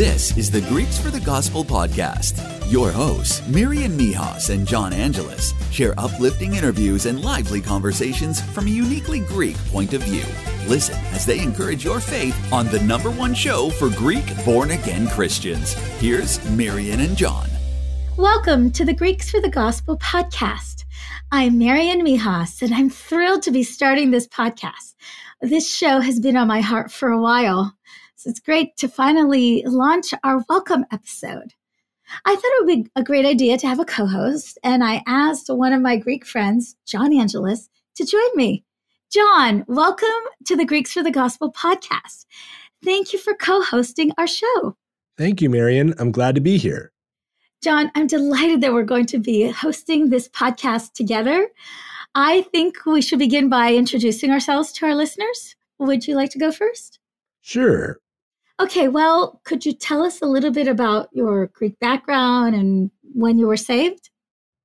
This is the Greeks for the Gospel podcast. Your hosts, Marian Mihas and John Angelis, share uplifting interviews and lively conversations from a uniquely Greek point of view. Listen as they encourage your faith on the number one show for Greek born again Christians. Here's Marian and John. Welcome to the Greeks for the Gospel podcast. I'm Marian Mihas, and I'm thrilled to be starting this podcast. This show has been on my heart for a while. So it's great to finally launch our welcome episode. I thought it would be a great idea to have a co host, and I asked one of my Greek friends, John Angelis, to join me. John, welcome to the Greeks for the Gospel podcast. Thank you for co hosting our show. Thank you, Marian. I'm glad to be here. John, I'm delighted that we're going to be hosting this podcast together. I think we should begin by introducing ourselves to our listeners. Would you like to go first? Sure. Okay, well, could you tell us a little bit about your Greek background and when you were saved?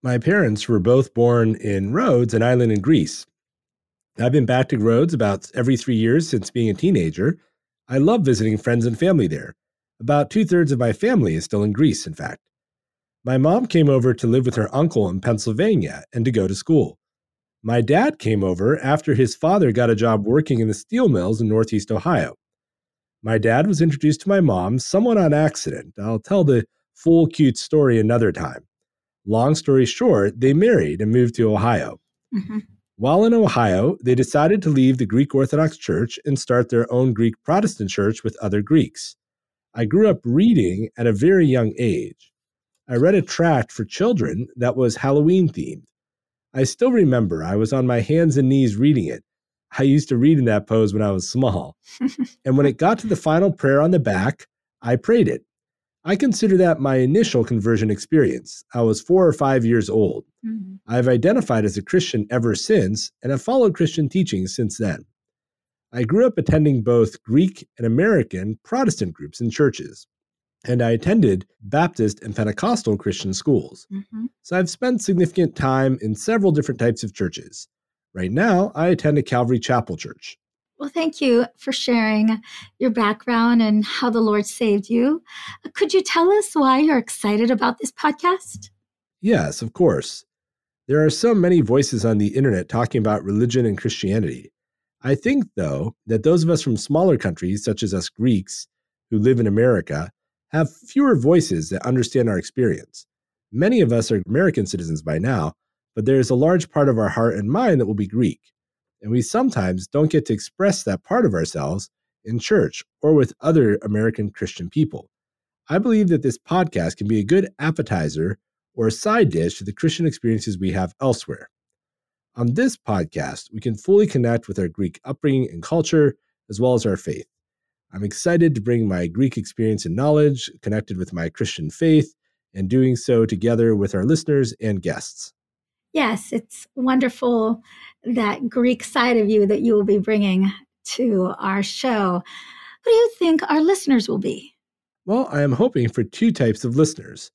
My parents were both born in Rhodes, an island in Greece. I've been back to Rhodes about every three years since being a teenager. I love visiting friends and family there. About two thirds of my family is still in Greece, in fact. My mom came over to live with her uncle in Pennsylvania and to go to school. My dad came over after his father got a job working in the steel mills in Northeast Ohio. My dad was introduced to my mom somewhat on accident. I'll tell the full cute story another time. Long story short, they married and moved to Ohio. Mm-hmm. While in Ohio, they decided to leave the Greek Orthodox Church and start their own Greek Protestant church with other Greeks. I grew up reading at a very young age. I read a tract for children that was Halloween themed. I still remember I was on my hands and knees reading it, I used to read in that pose when I was small. and when it got to the final prayer on the back, I prayed it. I consider that my initial conversion experience. I was four or five years old. Mm-hmm. I've identified as a Christian ever since and have followed Christian teachings since then. I grew up attending both Greek and American Protestant groups and churches, and I attended Baptist and Pentecostal Christian schools. Mm-hmm. So I've spent significant time in several different types of churches. Right now, I attend a Calvary Chapel church. Well, thank you for sharing your background and how the Lord saved you. Could you tell us why you're excited about this podcast? Yes, of course. There are so many voices on the internet talking about religion and Christianity. I think, though, that those of us from smaller countries, such as us Greeks who live in America, have fewer voices that understand our experience. Many of us are American citizens by now, but there is a large part of our heart and mind that will be Greek. And we sometimes don't get to express that part of ourselves in church or with other American Christian people. I believe that this podcast can be a good appetizer or a side dish to the Christian experiences we have elsewhere. On this podcast, we can fully connect with our Greek upbringing and culture, as well as our faith. I'm excited to bring my Greek experience and knowledge connected with my Christian faith, and doing so together with our listeners and guests yes, it's wonderful that Greek side of you that you will be bringing to our show. Who do you think our listeners will be? Well, I am hoping for two types of listeners.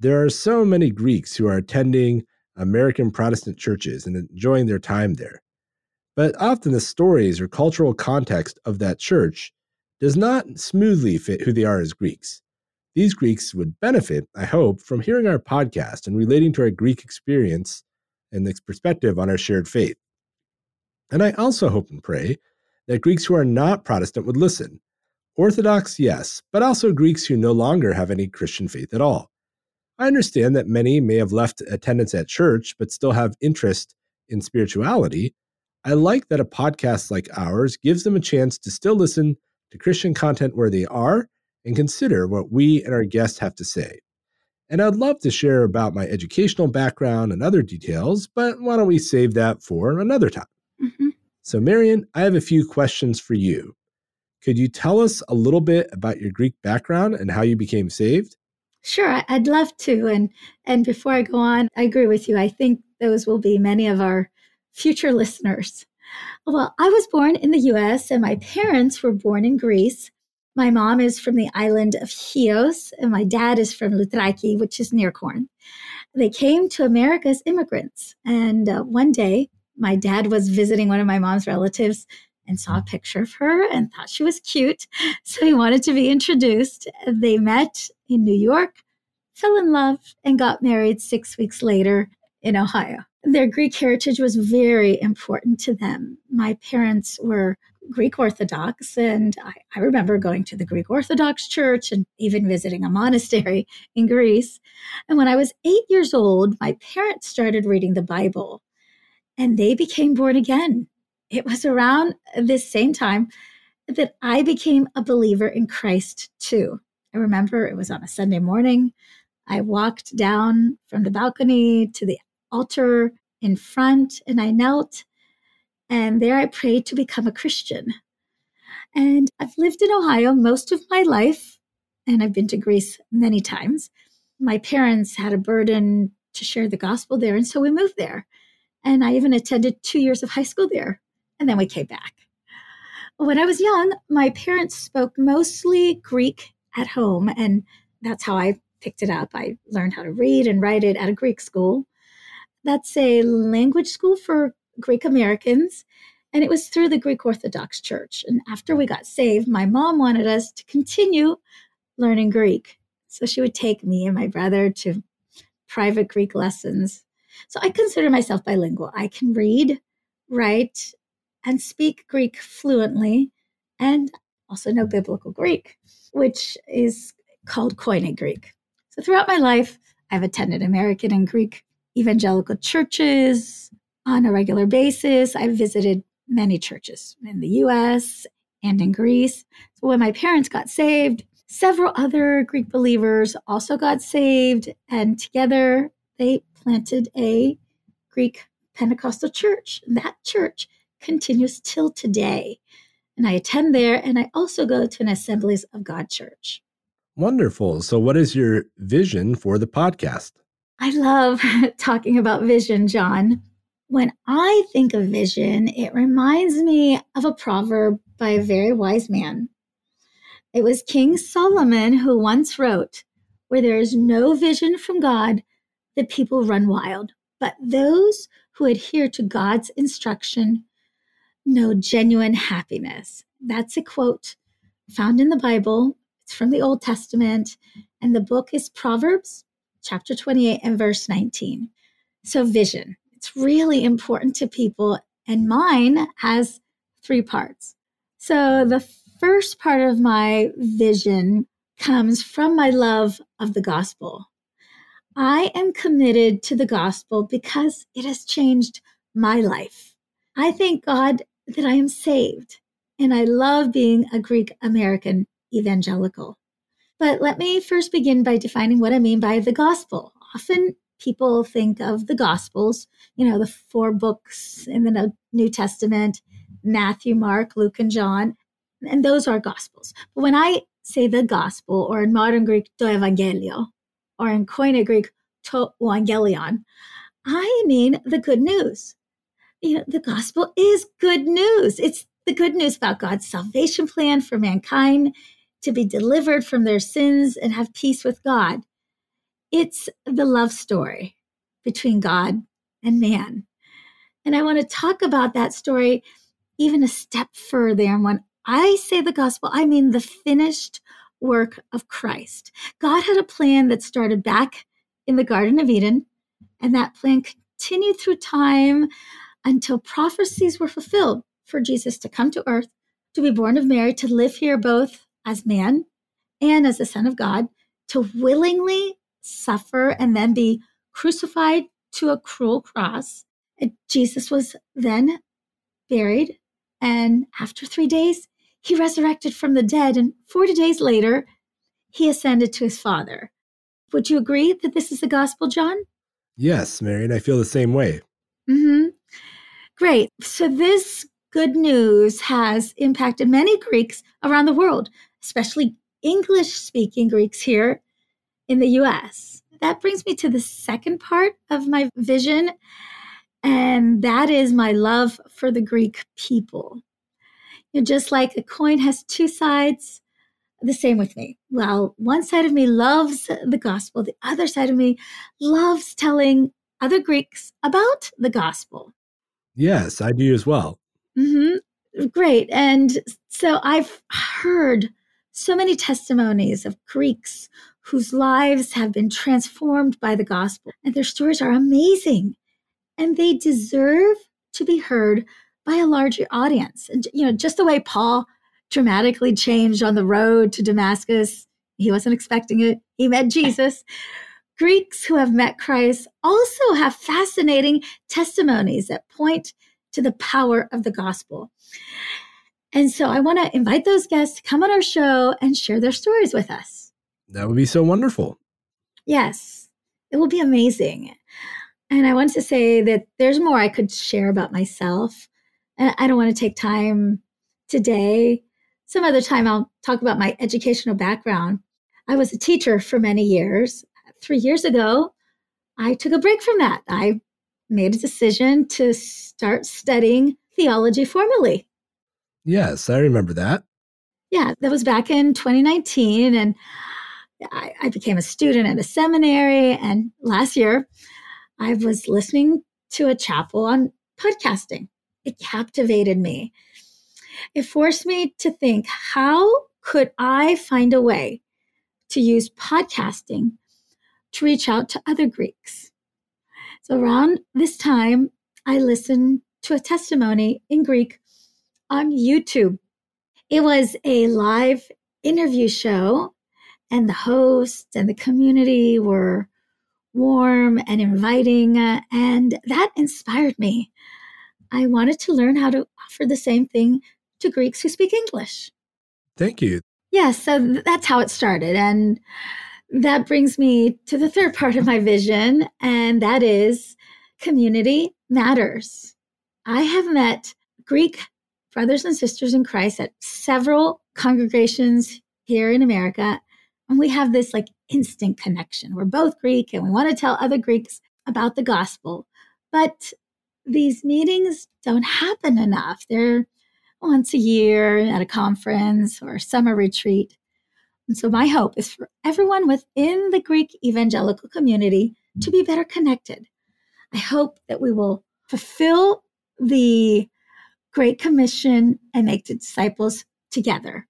There are so many Greeks who are attending American Protestant churches and enjoying their time there. But often the stories or cultural context of that church does not smoothly fit who they are as Greeks. These Greeks would benefit, I hope, from hearing our podcast and relating to our Greek experience and this perspective on our shared faith. And I also hope and pray that Greeks who are not Protestant would listen. Orthodox, yes, but also Greeks who no longer have any Christian faith at all. I understand that many may have left attendance at church but still have interest in spirituality. I like that a podcast like ours gives them a chance to still listen to Christian content where they are and consider what we and our guests have to say. And I'd love to share about my educational background and other details, but why don't we save that for another time? Mm-hmm. So, Marian, I have a few questions for you. Could you tell us a little bit about your Greek background and how you became saved? Sure, I'd love to. And and before I go on, I agree with you. I think those will be many of our future listeners. Well, I was born in the US and my parents were born in Greece. My mom is from the island of Chios, and my dad is from Loutraki, which is near Corinth. They came to America as immigrants. And uh, one day, my dad was visiting one of my mom's relatives, and saw a picture of her and thought she was cute. So he wanted to be introduced. They met in New York, fell in love, and got married six weeks later in Ohio. Their Greek heritage was very important to them. My parents were Greek Orthodox, and I, I, remember going to the Greek Orthodox church and even visiting a monastery in Greece. And when I was eight years old, my parents started reading the Bible and they became born again. It was around this same time that I became a believer in Christ too. I remember it was on a Sunday morning. I walked down from the balcony to the altar in front and I knelt and there I prayed to become a Christian. And I've lived in Ohio most of my life, and I've been to Greece many times. My parents had a burden to share the gospel there, and so we moved there. And I even attended two years of high school there, and then we came back. When I was young, my parents spoke mostly Greek at home, and that's how I picked it up. I learned how to read and write it at a Greek school. That's a language school for Greek Americans. And it was through the Greek Orthodox Church. And after we got saved, my mom wanted us to continue learning Greek. So she would take me and my brother to private Greek lessons. So I consider myself bilingual. I can read, write, and speak Greek fluently, and also know Biblical Greek, which is called Koine Greek. So throughout my life, I've attended American and Greek evangelical churches, on a regular basis. I've visited many churches in the US and in Greece. So when my parents got saved, several other Greek believers also got saved, and together they planted a Greek Pentecostal church. That church continues till today. And I attend there, and I also go to an Assemblies of God church. Wonderful. So, what is your vision for the podcast? I love talking about vision, John. When I think of vision, it reminds me of a proverb by a very wise man. It was King Solomon who once wrote, Where there is no vision from God, the people run wild. But those who adhere to God's instruction know genuine happiness. That's a quote found in the Bible. It's from the Old Testament, and the book is Proverbs chapter 28 and verse 19. So, vision. It's really important to people. And mine has three parts. So the first part of my vision comes from my love of the gospel. I am committed to the gospel because it has changed my life. I thank God that I am saved, and I love being a Greek American evangelical. But let me first begin by defining what I mean by the gospel. Often people think of the Gospels, you know, the four books in the New Testament Matthew, Mark, Luke, and John, and those are Gospels. But when I say the Gospel, or in modern Greek, to evangelio, or in Koine Greek, to evangelion, I mean the good news. You know, the Gospel is good news. It's the good news about God's salvation plan for mankind to be delivered from their sins and have peace with God. It's the love story between God and man. And I want to talk about that story even a step further. And when I say the gospel, I mean the finished work of Christ. God had a plan that started back in the Garden of Eden, and that plan continued through time until prophecies were fulfilled for Jesus to come to earth, to be born of Mary, to live here both as man and as the Son of God, to willingly suffer and then be crucified to a cruel cross. And Jesus was then buried. And after three days, he resurrected from the dead. And 40 days later, he ascended to his Father. Would you agree that this is the gospel, John? Yes, Mary, and I feel the same way. Mm-hmm. Great. So, this good news has impacted many Greeks around the world, especially English speaking Greeks here in the US. That brings me to the second part of my vision, and that is my love for the Greek people. You know, just like a coin has two sides, the same with me. Well, one side of me loves the gospel, the other side of me loves telling other Greeks about the gospel. Yes, I do as well. Mm-hmm. great. And so I've heard so many testimonies of Greeks whose lives have been transformed by the gospel, and their stories are amazing. And they deserve to be heard by a larger audience. And, you know, just the way Paul dramatically changed on the road to Damascus, he wasn't expecting it. He met Jesus. Greeks who have met Christ also have fascinating testimonies that point to the power of the gospel. And so I want to invite those guests to come on our show and share their stories with us. That would be so wonderful. Yes, it will be amazing. And I want to say that there's more I could share about myself. And I don't want to take time today. Some other time I'll talk about my educational background. I was a teacher for many years. Three years ago, I took a break from that. I made a decision to start studying theology formally. Yes, I remember that. Yeah, that was back in 2019. And I, I became a student at a seminary. And last year, I was listening to a chapel on podcasting. It captivated me. It forced me to think how could I find a way to use podcasting to reach out to other Greeks? So around this time, I listened to a testimony in Greek on YouTube. It was a live interview show, and the host and the community were warm and inviting, uh, and that inspired me. I wanted to learn how to offer the same thing to Greeks who speak English. Thank you. Yes, yeah, so that's how it started. And that brings me to the third part of my vision, and that is community matters. I have met Greek brothers and sisters in Christ at several congregations here in America, and we have this like instant connection. We're both Greek and we want to tell other Greeks about the gospel. But these meetings don't happen enough. They're once a year at a conference or summer retreat. And so, my hope is for everyone within the Greek evangelical community to be better connected. I hope that we will fulfill the Great Commission and make disciples together.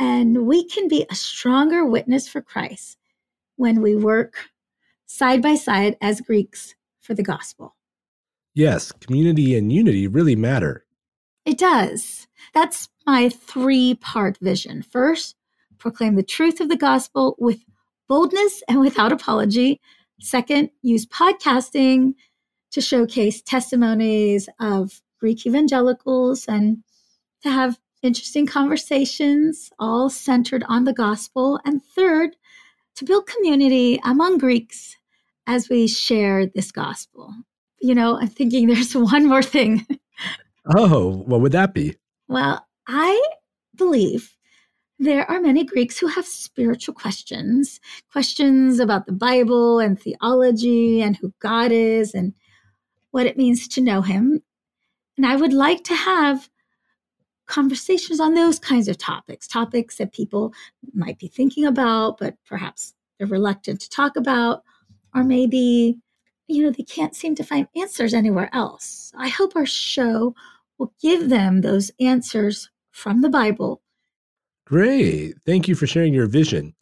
And we can be a stronger witness for Christ when we work side by side as Greeks for the gospel. Yes, community and unity really matter. It does. That's my three part vision. First, proclaim the truth of the gospel with boldness and without apology. Second, use podcasting to showcase testimonies of Greek evangelicals and to have interesting conversations, all centered on the gospel. And third, to build community among Greeks as we share this gospel. You know, I'm thinking there's one more thing. oh, what would that be? Well, I believe there are many Greeks who have spiritual questions, questions about the Bible and theology and who God is and what it means to know Him. And I would like to have conversations on those kinds of topics, topics that people might be thinking about, but perhaps they're reluctant to talk about, or maybe, you know, they can't seem to find answers anywhere else. I hope our show will give them those answers from the Bible Great. Thank you for sharing your vision.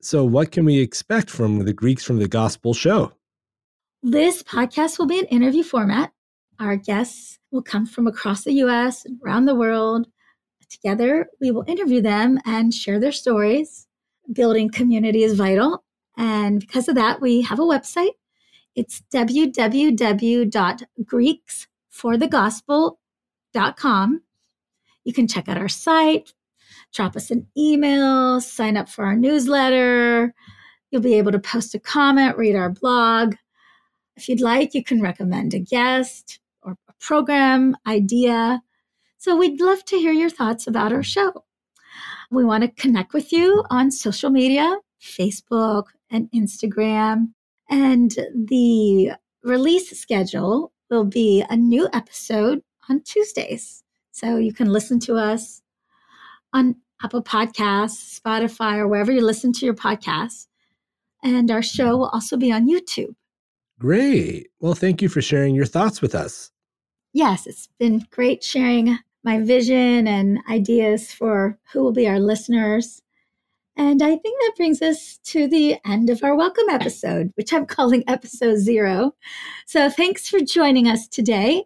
So, what can we expect from the Greeks from the Gospel show? This podcast will be an interview format. Our guests will come from across the US and around the world. Together, we will interview them and share their stories. Building community is vital. And because of that, we have a website. It's www.greeksforthegospel.com. You can check out our site, drop us an email, sign up for our newsletter. You'll be able to post a comment, read our blog. If you'd like, you can recommend a guest program idea. So we'd love to hear your thoughts about our show. We want to connect with you on social media, Facebook and Instagram. And the release schedule will be a new episode on Tuesdays. So you can listen to us on Apple Podcasts, Spotify, or wherever you listen to your podcasts. And our show will also be on YouTube. Great. Well, thank you for sharing your thoughts with us. Yes, it's been great sharing my vision and ideas for who will be our listeners. And I think that brings us to the end of our welcome episode, which I'm calling episode zero. So thanks for joining us today.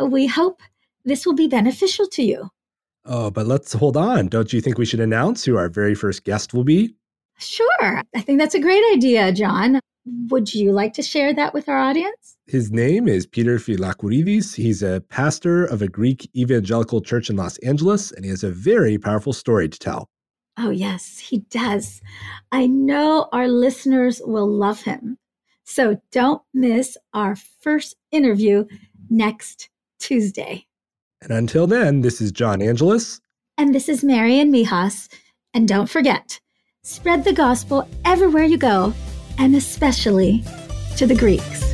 We hope this will be beneficial to you. Oh, but let's hold on. Don't you think we should announce who our very first guest will be? Sure. I think that's a great idea, John. Would you like to share that with our audience? His name is Peter Phylakouridis. He's a pastor of a Greek evangelical church in Los Angeles, and he has a very powerful story to tell. Oh, yes, he does. I know our listeners will love him. So don't miss our first interview next Tuesday. And until then, this is John Angelis. And this is Marian Mihas. And don't forget, spread the gospel everywhere you go, and especially to the Greeks.